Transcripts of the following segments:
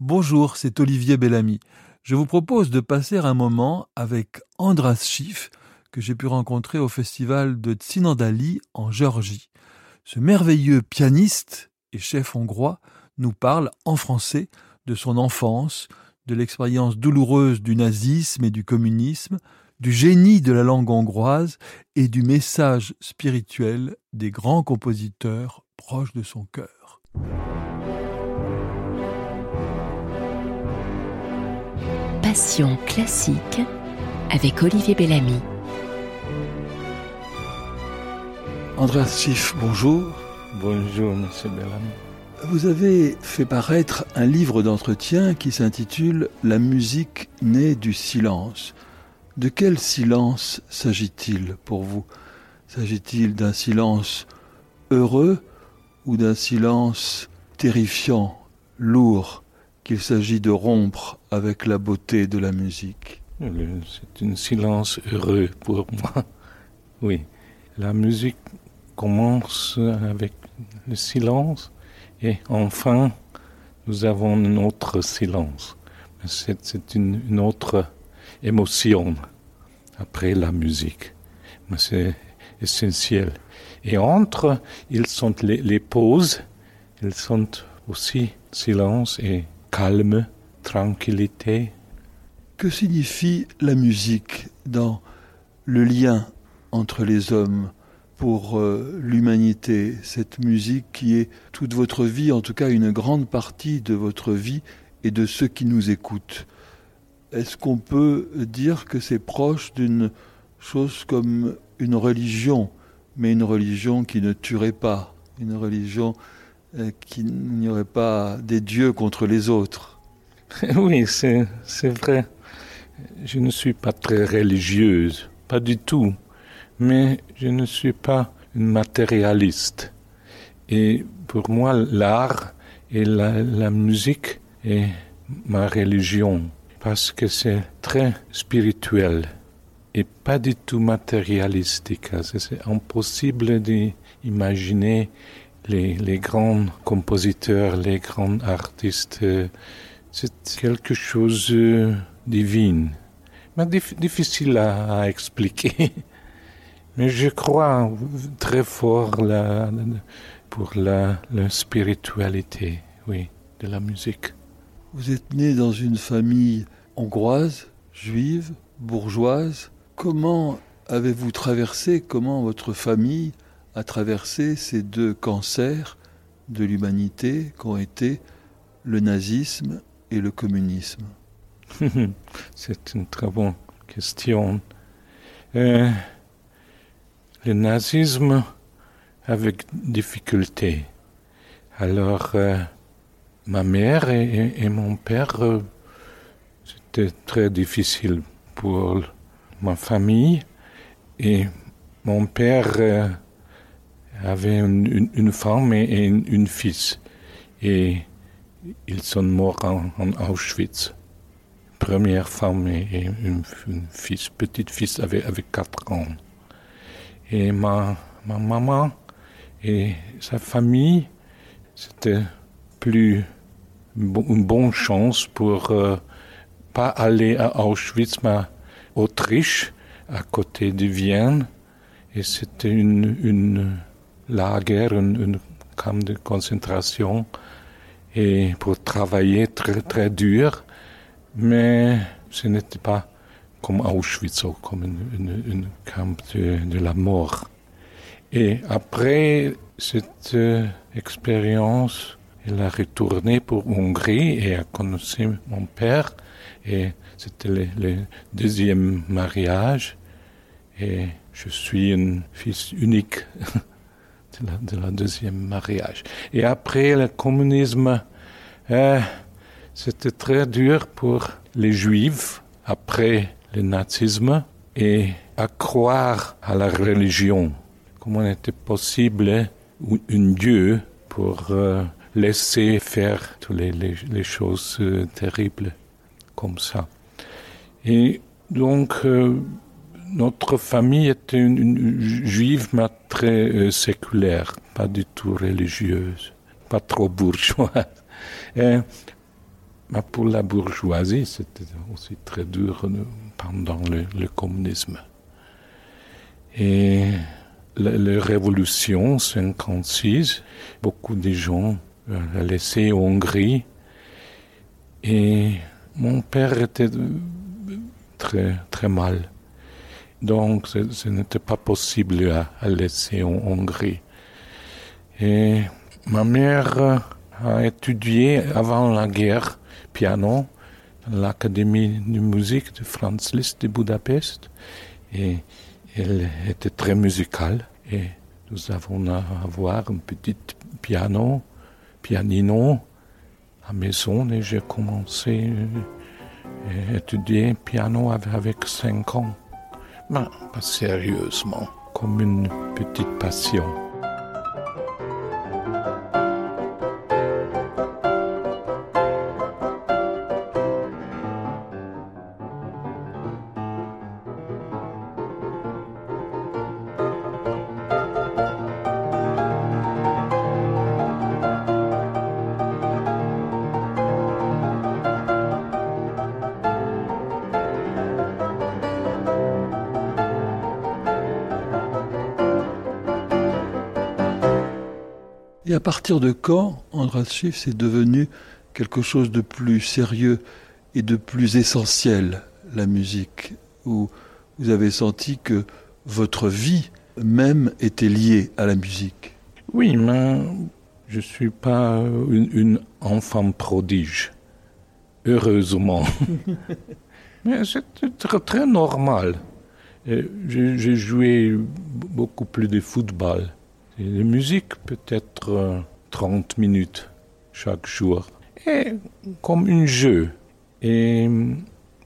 Bonjour, c'est Olivier Bellamy. Je vous propose de passer un moment avec Andras Schiff, que j'ai pu rencontrer au festival de Tsinandali en Géorgie. Ce merveilleux pianiste et chef hongrois nous parle en français de son enfance, de l'expérience douloureuse du nazisme et du communisme, du génie de la langue hongroise et du message spirituel des grands compositeurs proches de son cœur. Passion classique avec Olivier Bellamy. Andreas Schiff, bonjour. Bonjour, monsieur Bellamy. Vous avez fait paraître un livre d'entretien qui s'intitule La musique née du silence. De quel silence s'agit-il pour vous? S'agit-il d'un silence heureux ou d'un silence terrifiant, lourd, qu'il s'agit de rompre avec la beauté de la musique C'est un silence heureux pour moi. Oui, la musique commence avec le silence et enfin nous avons un autre silence. C'est une, autre émotion après la musique. C'est essentiel. Et entre, ils sont les, les pauses, ils sont aussi silence et calme, tranquillité. Que signifie la musique dans le lien entre les hommes pour euh, l'humanité, cette musique qui est toute votre vie, en tout cas une grande partie de votre vie et de ceux qui nous écoutent est-ce qu'on peut dire que c'est proche d'une chose comme une religion, mais une religion qui ne tuerait pas, une religion euh, qui n'y aurait pas des dieux contre les autres Oui, c'est vrai. Je ne suis pas très religieuse, pas du tout, mais je ne suis pas une matérialiste. Et pour moi, l'art et la, la musique est ma religion parce que c'est très spirituel et pas du tout matérialistique. C'est impossible d'imaginer les, grands compositeurs, les grands artistes. C'est quelque chose de divin, mais difficile à, expliquer. Mais je crois très fort pour la, la spiritualité, oui, de la musique. Vous êtes né dans une famille hongroise, juive, bourgeoise. Comment avez-vous traversé, comment votre famille a traversé ces deux cancers de l'humanité qu'ont été le nazisme et le communisme C'est une très bonne question. Euh, le nazisme avec difficulté. Alors, euh, ma mère et, mon père, euh, c'était très difficile pour ma famille. Et mon père avait une, une, une, femme et une, une, fils. Et ils sont morts en, en Auschwitz. Première femme et, et une, fils, petite fils avait, avait quatre ans. Et ma, ma maman et sa famille, c'était plus une bonne chance pour euh, pas aller à Auschwitz, mais Autriche, à côté de Vienne. Et c'était une, une lager, une, une camp de concentration, et pour travailler très très dur, mais ce n'était pas comme Auschwitz, comme une, une, une camp de, la mort. Et après cette euh, expérience, il a retourné pour Hongrie et a connu mon père. Et c'était le, deuxième mariage. Et je suis un fils unique de la, de la deuxième mariage. Et après le communisme, euh, c'était très dur pour les juifs après le nazisme et à croire à la religion. Comment était possible un Dieu pour euh, laisser faire toutes les choses euh, terribles comme ça. Et donc, euh, notre famille était une, juive, mais très euh, séculaire, pas du tout religieuse, pas trop bourgeoise. Mais pour la bourgeoisie, c'était aussi très dur pendant le, communisme. Et la, la révolution 56, beaucoup de gens euh, laissé Hongrie. Et mon père était très, très mal. Donc, ce, n'était pas possible à, laisser en Hongrie. Et ma mère a étudié avant la guerre piano à l'Académie de musique de Franz Liszt de Budapest. Et elle était très musicale. Et nous avons à avoir un petit piano, pianino à maison. Et j'ai commencé à étudier piano avec cinq ans. Mais pas sérieusement, comme une petite passion. Et à partir de quand Andras Schiff c'est devenu quelque chose de plus sérieux et de plus essentiel, la musique, où vous avez senti que votre vie même était liée à la musique? Oui, mais je ne suis pas une, une enfant prodige, heureusement. mais c'est très, très normal. J'ai joué beaucoup plus de football. Et la musique peut-être euh, 30 minutes chaque jour. Et comme un jeu. Et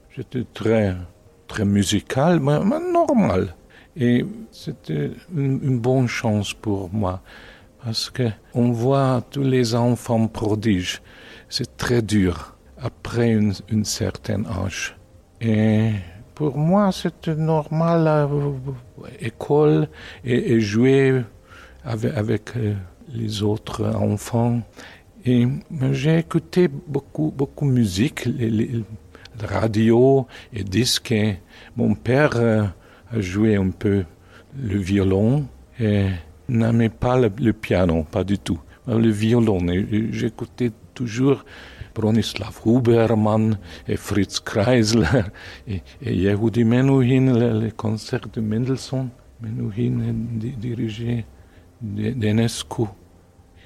j'étais très, très musical, mais, normal. Et c'était une, bonne chance pour moi. Parce que on voit tous les enfants prodiges. C'est très dur après une, une certaine âge. Et pour moi, c'était normal l'école et, et jouer avec, euh, les autres enfants. Et j'ai écouté beaucoup, beaucoup de musique, les, radio et disques. Mon père euh, a joué un peu le violon et n'aimait pas le, piano, pas du tout. Le violon, j'écoutais toujours Bronislav Hubermann et Fritz Kreisler et, et Yehudi Menuhin, le, le concert de Mendelssohn. Menuhin dirigé d'Enescu.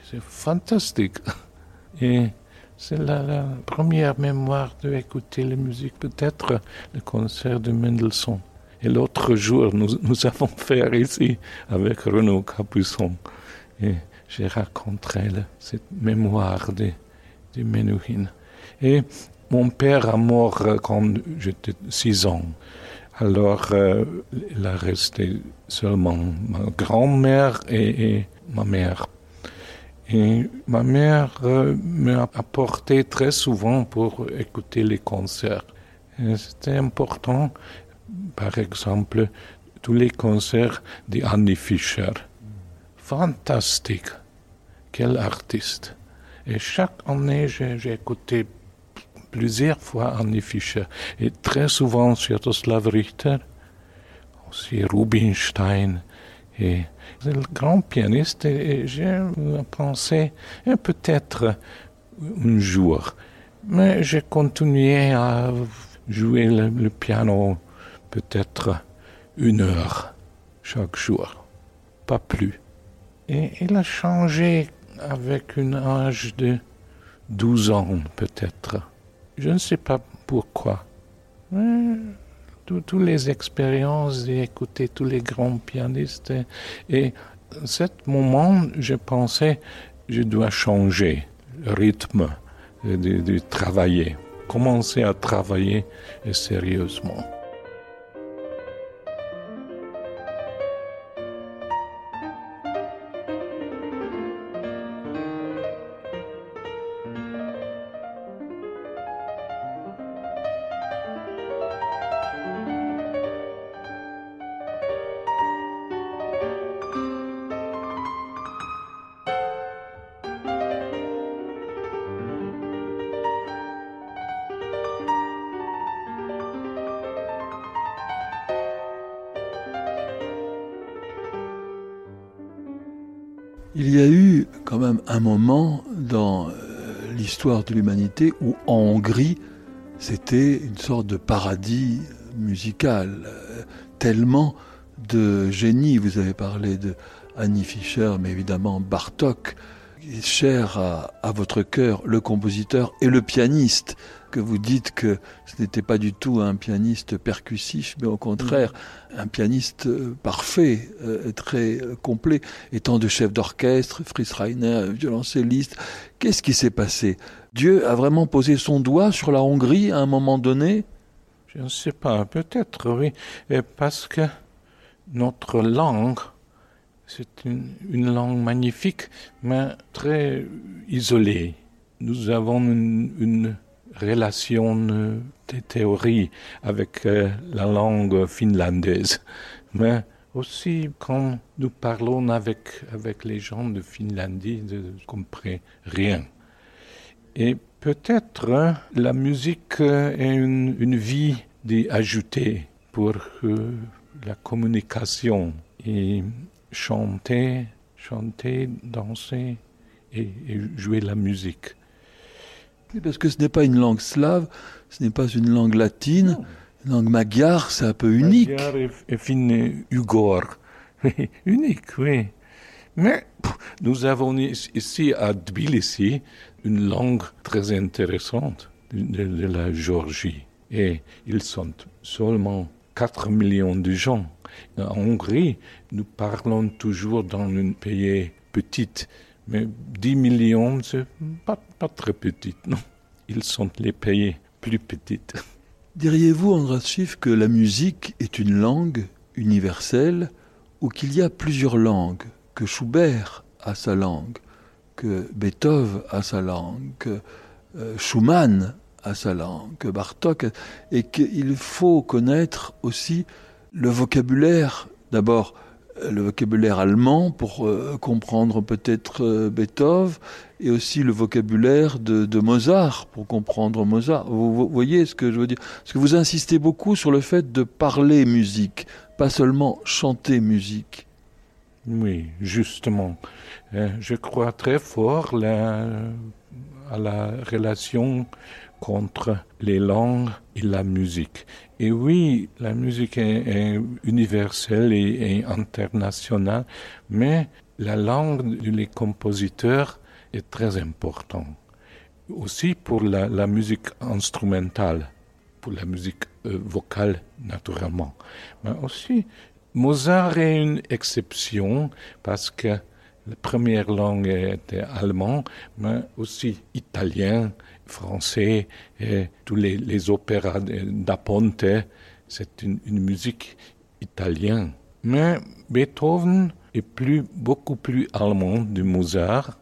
C'est fantastique. Et c'est la, la première mémoire d'écouter la musique, peut-être le concert de Mendelssohn. Et l'autre jour, nous, nous avons fait ici avec Renaud Capuçon. Et j'ai raconté cette mémoire de, de Menuhin. Et mon père a mort quand j'étais six ans. Alors, euh, il a resté seulement ma grand-mère et, ma mère. Et ma mère euh, m'a apporté très souvent pour écouter les concerts. C'était important, par exemple, tous les concerts d'Annie Fischer. Fantastique. Quel artiste. Et chaque année, j'ai écouté plusieurs fois Fischer et très souvent Sviatoslav Richter, aussi Rubinstein. Et le grand pianiste et j'ai pensé peut-être un jour. Mais j'ai continué à jouer le, le piano peut-être une heure chaque jour, pas plus. Et il a changé avec un âge de 12 ans peut-être. Je ne sais pas pourquoi. Toutes les expériences d'écouter tous les grands pianistes. Et à ce moment, je pensais, je dois changer le rythme de travailler, commencer à travailler sérieusement. Y a eu quand même un moment dans euh, l'histoire de l'humanité où en Hongrie, c'était une sorte de paradis musical, euh, tellement de génie. Vous avez parlé de Annie Fischer, mais évidemment Bartok, cher à votre cœur, le compositeur et le pianiste que vous dites que ce n'était pas du tout un pianiste percussif, mais au contraire un pianiste euh, parfait, euh, très euh, complet, étant de chef d'orchestre, Fritz Reiner, violoncelliste. Qu'est-ce qui s'est passé? Dieu a vraiment posé son doigt sur la Hongrie à un moment donné? Je ne sais pas, peut-être oui, parce que notre langue, c'est une, une langue magnifique, mais très isolée. Nous avons une, une relation de théorie avec euh, la langue finlandaise. Mais aussi quand nous parlons avec, avec les gens de Finlandie, je ne comprends rien. Et peut-être hein, la musique est une, une vie d'ajoutée pour euh, la communication et chanter, chanter, danser et jouer la musique. Parce que ce n'est pas une langue slave, ce n'est pas une langue latine. Une langue magyare, c'est un peu unique. Magyar et fin ugor. unique, oui. Mais nous avons ici à Tbilissi une langue très intéressante de, de la Géorgie. Et ils sont seulement 4 millions de gens. En Hongrie, nous parlons toujours dans un pays petite mais 10 millions, c'est pas, pas très petit, non. Ils sont les pays plus petites. Diriez-vous, Andras Schiff, que la musique est une langue universelle ou qu'il y a plusieurs langues, que Schubert a sa langue, que Beethoven a sa langue, que euh, Schumann a sa langue, que Bartok, et qu'il faut connaître aussi le vocabulaire, d'abord, le vocabulaire allemand pour euh, comprendre peut-être euh, Beethoven et aussi le vocabulaire de, Mozart pour comprendre Mozart. Vous, voyez ce que je veux dire? Parce que vous insistez beaucoup sur le fait de parler musique, pas seulement chanter musique. Oui, justement. Euh, je crois très fort à la relation contre les langues et la musique. Et oui, la musique est, universelle et, internationale, mais la langue des compositeurs est très importante. Aussi pour la, la musique instrumentale, pour la musique euh, vocale naturellement. Mais aussi, Mozart est une exception parce que la première langue était allemand, mais aussi italien, français et tous les, opéras d'Aponte, c'est une, une musique italienne. Mais Beethoven est plus, beaucoup plus allemand de Mozart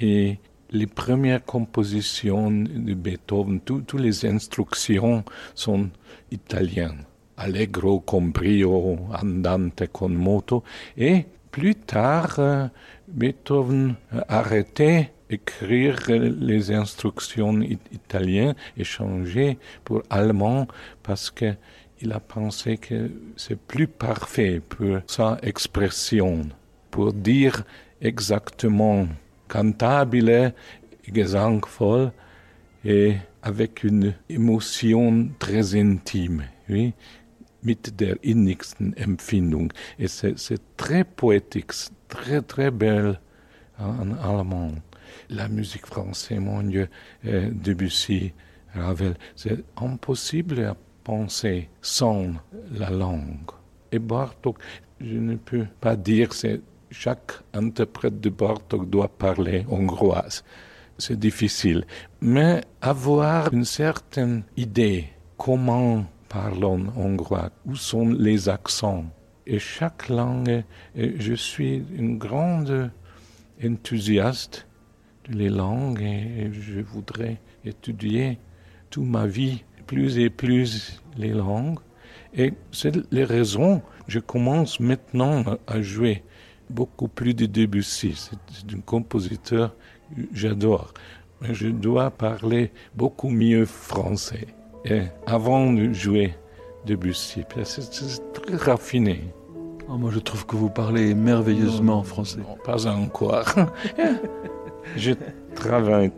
et les premières compositions de Beethoven, toutes les instructions sont italiennes. Allegro con brio, andante con moto. Et plus tard, euh, Beethoven a arrêté écrire les instructions it italiennes et changer pour allemand parce que il a pensé que c'est plus parfait pour sa expression pour dire exactement cantabile gesangvoll et avec une émotion très intime oui mit der innigsten empfindung. Et c'est très poétique très très belle en allemand la musique française, mon Dieu, euh, Debussy, Ravel, c'est impossible à penser sans la langue. Et Bartok, je ne peux pas dire que chaque interprète de Bartok doit parler hongroise. C'est difficile. Mais avoir une certaine idée comment parlons hongrois, où sont les accents. Et chaque langue, je suis une grande enthousiaste les langues et je voudrais étudier toute ma vie plus et plus les langues. Et c'est les raisons je commence maintenant à jouer beaucoup plus de Debussy. C'est un compositeur j'adore. Mais je dois parler beaucoup mieux français. Et avant de jouer Debussy c'est très raffiné. Oh, moi, je trouve que vous parlez merveilleusement français. Non, pas encore. je travaille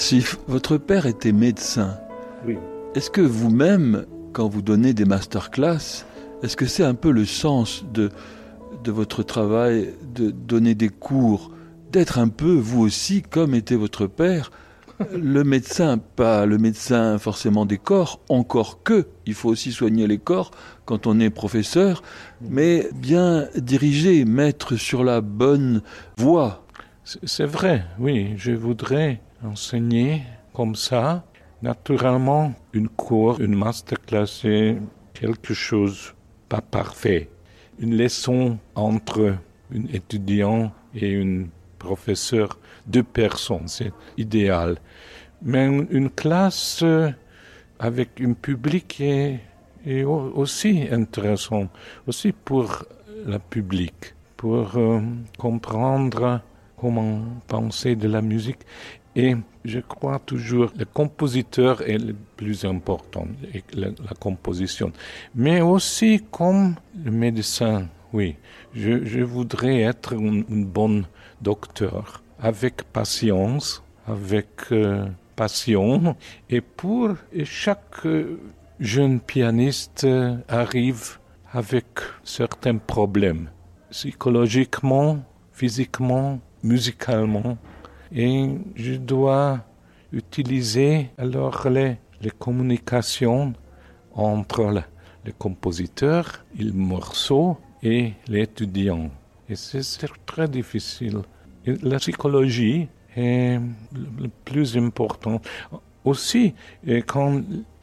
Andrassif, votre père était médecin. Oui. Est-ce que vous-même, quand vous donnez des masterclass, est-ce que c'est un peu le sens de, de votre travail, de donner des cours, d'être un peu, vous aussi, comme était votre père, le médecin, pas le médecin forcément des corps, encore que, il faut aussi soigner les corps quand on est professeur, mais bien diriger, mettre sur la bonne voie. C'est vrai, oui, je voudrais enseigner comme ça. Naturellement, une cours, une masterclass, c'est quelque chose pas parfait. Une leçon entre un étudiant et un professeur, deux personnes, c'est idéal. Mais une classe avec un public est, est aussi intéressant, aussi pour le public, pour euh, comprendre comment penser de la musique. Et je crois toujours le compositeur est le plus important, la, la composition. Mais aussi comme le médecin, oui. Je, voudrais être un, bon docteur, avec patience, avec euh, passion. Et pour chaque jeune pianiste arrive avec certains problèmes, psychologiquement, physiquement, musicalement et je dois utiliser alors les, les communications entre le, le compositeur, le morceau et l'étudiant. Et c'est très difficile. La psychologie est le plus important. Aussi, quand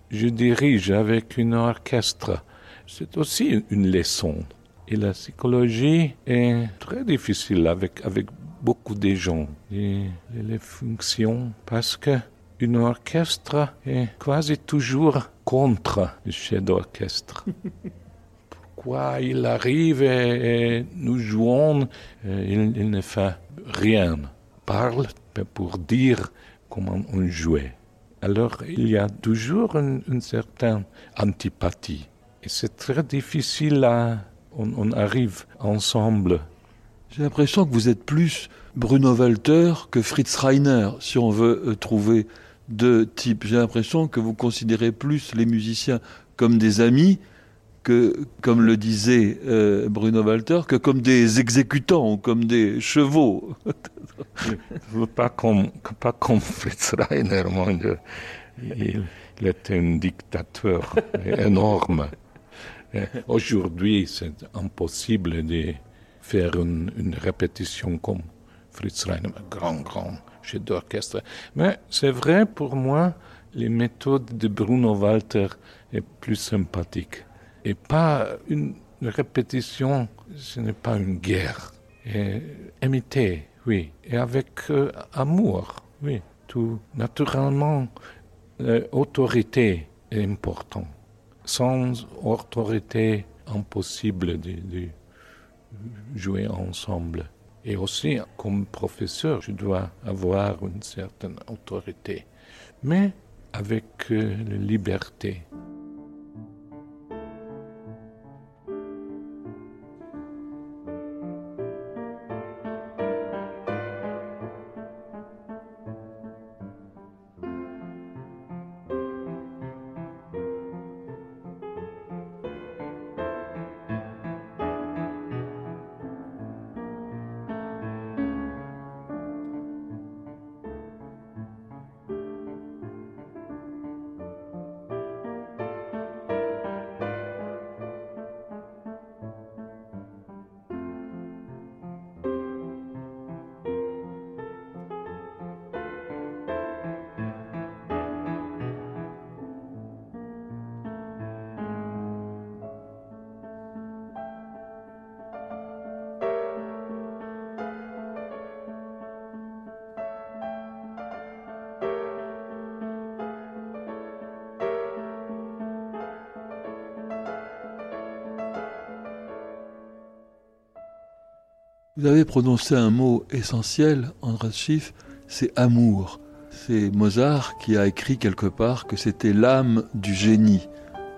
je dirige avec un orchestre, c'est aussi une leçon. Et la psychologie est très difficile avec, avec beaucoup de gens, les, les fonctions, parce que un orchestre est quasi toujours contre le chef d'orchestre. Pourquoi il arrive et, et nous jouons, et il, il, ne fait rien, parle pour dire comment on jouait. Alors il y a toujours une, une certaine antipathie. Et c'est très difficile à... On, on arrive ensemble j'ai l'impression que vous êtes plus Bruno Walter que Fritz Reiner, si on veut euh, trouver deux types. J'ai l'impression que vous considérez plus les musiciens comme des amis que, comme le disait euh, Bruno Walter, que comme des exécutants ou comme des chevaux. pas, comme, pas comme Fritz Reiner, mon Dieu. Il, il était un dictateur énorme. Aujourd'hui, c'est impossible de faire une, répétition comme Fritz Reiner, grand, grand chef d'orchestre. Mais c'est vrai pour moi, les méthodes de Bruno Walter est plus sympathique. Et pas une répétition, ce n'est pas une guerre. Et imiter, oui, et avec euh, amour, oui, tout naturellement, l'autorité est important. Sans autorité, impossible de jouer ensemble. Et aussi, comme professeur, je dois avoir une certaine autorité, mais avec euh, liberté. Vous avez prononcé un mot essentiel, André Schiff, c'est amour. C'est Mozart qui a écrit quelque part que c'était l'âme du génie,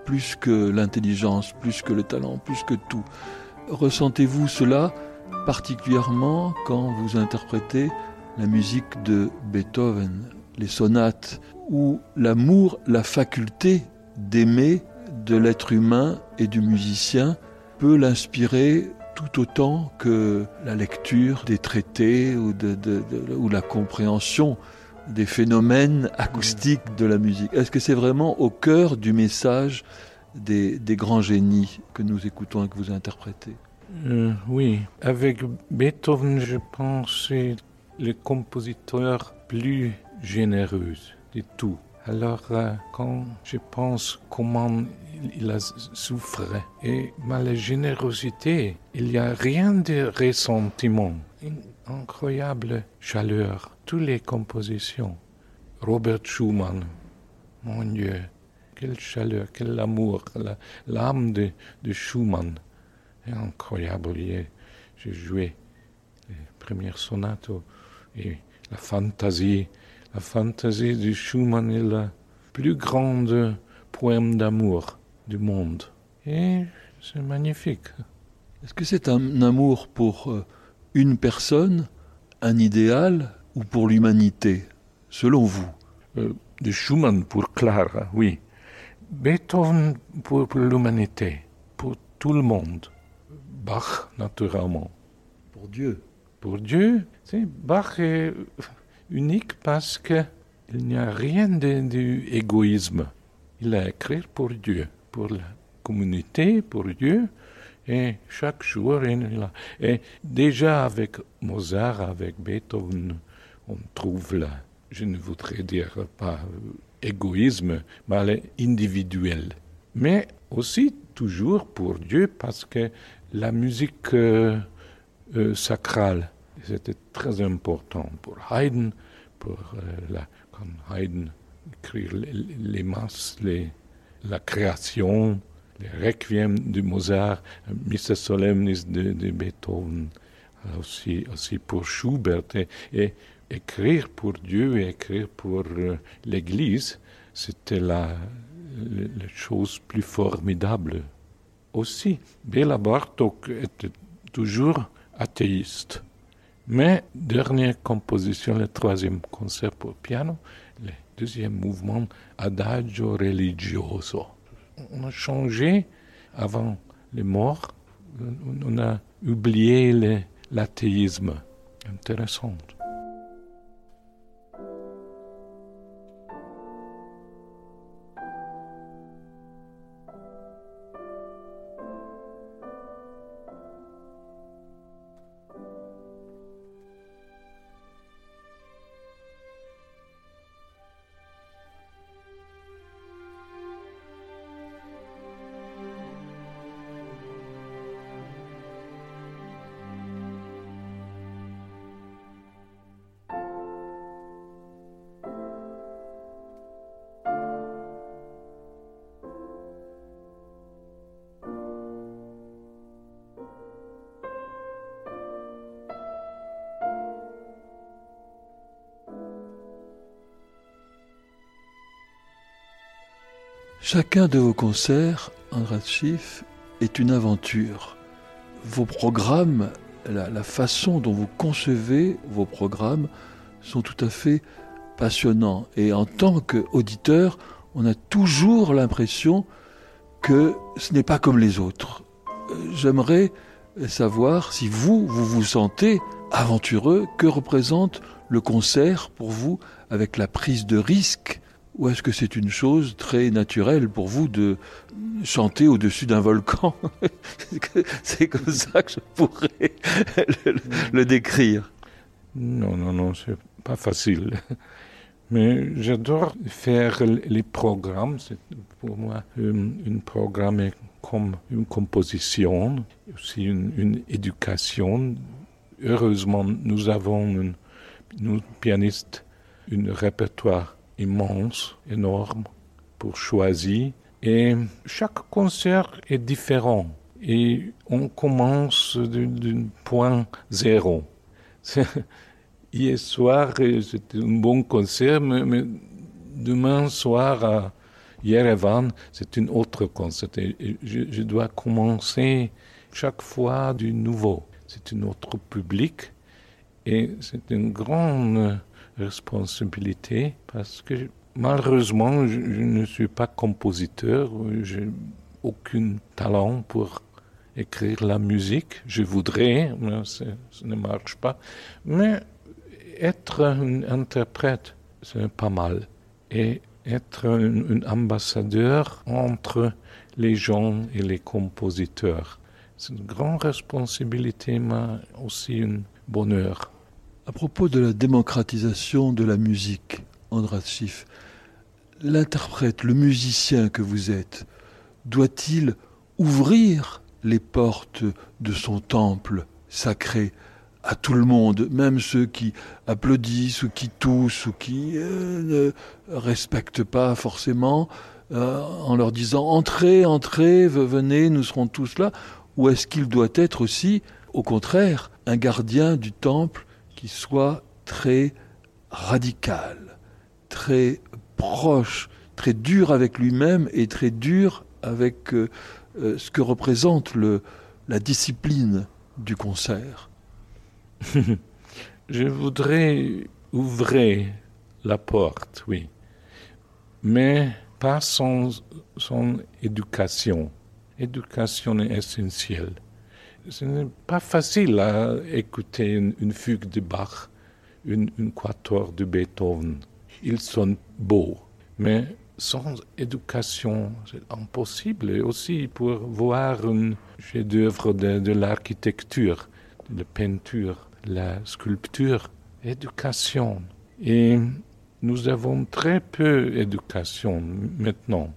plus que l'intelligence, plus que le talent, plus que tout. Ressentez-vous cela particulièrement quand vous interprétez la musique de Beethoven, les sonates, où l'amour, la faculté d'aimer de l'être humain et du musicien peut l'inspirer tout autant que la lecture des traités ou, la compréhension des phénomènes acoustiques de la musique. Est-ce que c'est vraiment au cœur du message des, des, grands génies que nous écoutons et que vous interprétez? Euh, Oui, avec Beethoven, je pense c'est le compositeur plus généreux de tout. Alors, euh, quand je pense comment il a souffert. Et ma générosité, il n'y a rien de ressentiment, une incroyable chaleur, toutes les compositions. Robert Schumann, mon Dieu, quelle chaleur, quel amour, l'âme de, de Schumann. Est incroyable. J'ai joué les premières sonates et la fantaisie. La fantaisie de Schumann est le plus grand poème d'amour du monde. Et c'est magnifique. Est-ce que c'est un amour pour euh, une personne, un idéal ou pour l'humanité, selon vous? Euh, De Schumann pour Clara, oui. Beethoven pour, pour l'humanité, pour tout le monde. Bach, naturellement. Pour Dieu. Pour Dieu, c'est Bach est unique parce qu'il n'y a rien d'égoïsme. Il a écrit pour Dieu, pour la communauté, pour Dieu, et chaque jour, a... Et déjà avec Mozart, avec Beethoven, on trouve là, je ne voudrais dire pas égoïsme, mais individuel. Mais aussi toujours pour Dieu, parce que la musique euh, euh, sacrale, c'était très important pour Haydn, pour euh, la, quand Haydn les, les masses, les, la création, les requiem de Mozart, Missa Solemnis de, de Beethoven, aussi, aussi pour Schubert. Et, écrire pour Dieu et écrire pour euh, l'Église, c'était la, chose plus formidable. Aussi, Béla Bartok était toujours athéiste. Mais dernière composition, le troisième concert pour piano, deuxième mouvement, Adagio religioso. On a changé avant les morts, on a oublié l'athéisme. Intéressant. Chacun de vos concerts, André Schiff, est une aventure. Vos programmes, la, la, façon dont vous concevez vos programmes sont tout à fait passionnants. Et en tant qu'auditeur, on a toujours l'impression que ce n'est pas comme les autres. J'aimerais savoir si vous, vous vous sentez aventureux, que représente le concert pour vous avec la prise de risque ou est-ce que c'est une chose très naturelle pour vous de chanter au-dessus d'un volcan C'est comme ça que je pourrais le, décrire. Non, non, non, c'est pas facile. Mais j'adore faire les programmes. Pour moi un, programme comme une composition, aussi une, éducation. Heureusement, nous avons, nous pianistes, un répertoire immense, énorme, pour choisir. Et chaque concert est différent. et on commence d'un point zéro. Hier soir, c'était un bon concert, mais, demain soir à Yerevan, c'est une autre concert. je, je, dois commencer chaque fois du nouveau. C'est un autre public et c'est une grande responsabilité parce que malheureusement, je, ne suis pas compositeur, j'ai aucun talent pour écrire la musique. Je voudrais, mais ça ne marche pas. Mais être un interprète, c'est pas mal. Et être un, un, ambassadeur entre les gens et les compositeurs. C'est une grande responsabilité, mais aussi un bonheur. À propos de la démocratisation de la musique, Andras Schiff, l'interprète, le musicien que vous êtes, doit-il ouvrir les portes de son temple sacré à tout le monde, même ceux qui applaudissent ou qui toussent ou qui euh, ne respectent pas forcément, euh, en leur disant entrez, entrez, venez, nous serons tous là, ou est-ce qu'il doit être aussi, au contraire, un gardien du temple qui soit très radical, très proche, très dur avec lui-même et très dur avec euh, euh, ce que représente le, la discipline du concert. Je voudrais ouvrir la porte, oui, mais pas sans, son éducation. Éducation est essentielle. Ce n'est pas facile à écouter une, une fugue de Bach, une, une quatuor de Beethoven. Ils sont beaux, mais sans éducation, c'est impossible. Aussi pour voir un chef-d'œuvre de, de l'architecture, de la peinture, la sculpture, éducation. Et nous avons très peu d'éducation maintenant.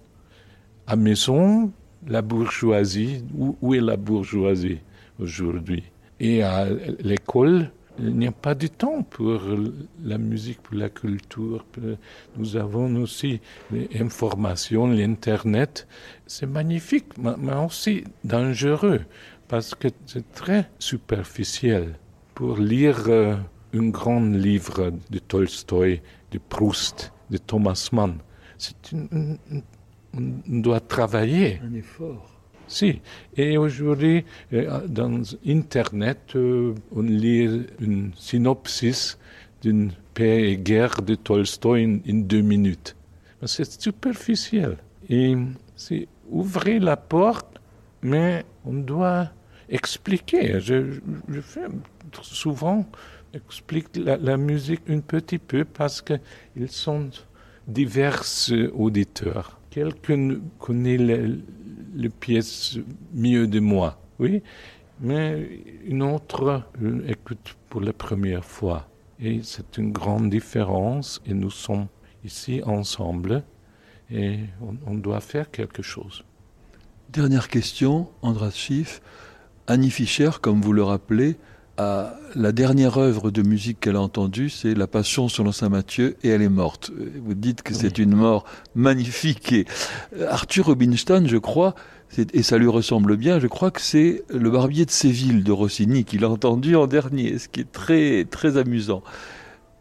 À maison, la bourgeoisie, où est la bourgeoisie? Aujourd'hui Et à l'école, il n'y a pas de temps pour la musique, pour la culture. Nous avons aussi l'information, l'Internet. C'est magnifique, mais aussi dangereux, parce que c'est très superficiel. Pour lire euh, un grand livre de Tolstoï, de Proust, de Thomas Mann, on doit travailler. Un effort. Si. Et aujourd'hui, euh, dans Internet, euh, on lit une synopsis d'une paix et guerre de Tolstoï en, deux minutes. C'est superficiel. Et c'est ouvrir la porte, mais on doit expliquer. Je, fais souvent explique la, musique un petit peu parce qu'ils sont divers auditeurs. Quelqu'un connaît les, les pièces mieux de moi, oui, mais une autre écoute pour la première fois. Et c'est une grande différence et nous sommes ici ensemble et on, on doit faire quelque chose. Dernière question, Andras Schiff. Annie Fischer, comme vous le rappelez, à la dernière œuvre de musique qu'elle a entendue, c'est La Passion selon saint Matthieu, et elle est morte. Vous dites que oui. c'est une mort magnifique. Et Arthur Rubinstein, je crois, et ça lui ressemble bien, je crois que c'est Le Barbier de Séville de Rossini qu'il a entendu en dernier, ce qui est très, très amusant.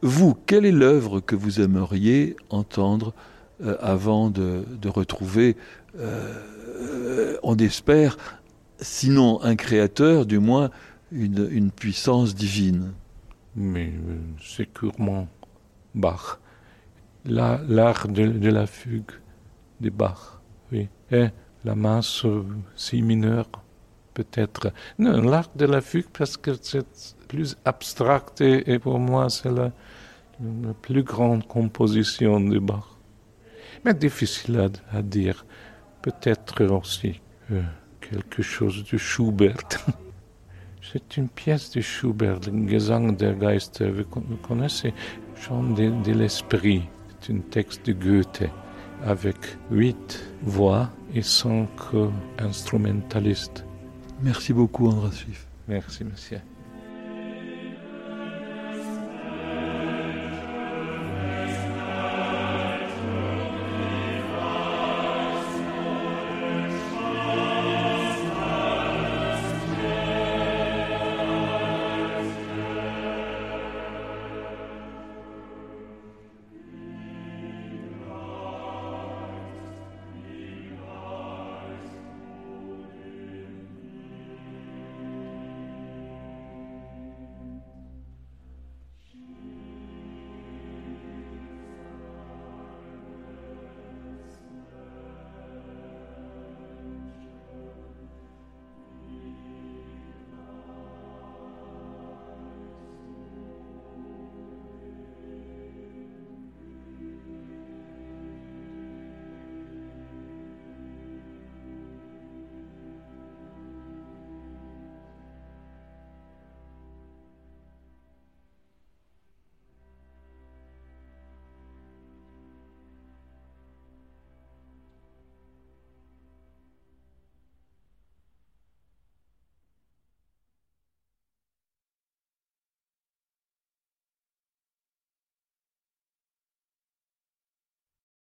Vous, quelle est l'œuvre que vous aimeriez entendre euh, avant de, de retrouver, euh, on espère, sinon un créateur, du moins une, une puissance divine. Mais euh, sécurement Bach. L'art la, de, la fugue de Bach, oui. Et la masse euh, si mineure, peut-être. Non, l'art de la fugue parce que c'est plus abstract et, pour moi c'est la, plus grande composition de Bach. Mais difficile à, à dire. Peut-être aussi euh, quelque chose de Schubert. C'est une pièce de Schubert, le Gesang der Geister. Vous connaissez? Chant de, de l'Esprit. C'est un texte de Goethe avec huit voix et cinq instrumentalistes. Merci beaucoup, André Schiff. Merci, monsieur.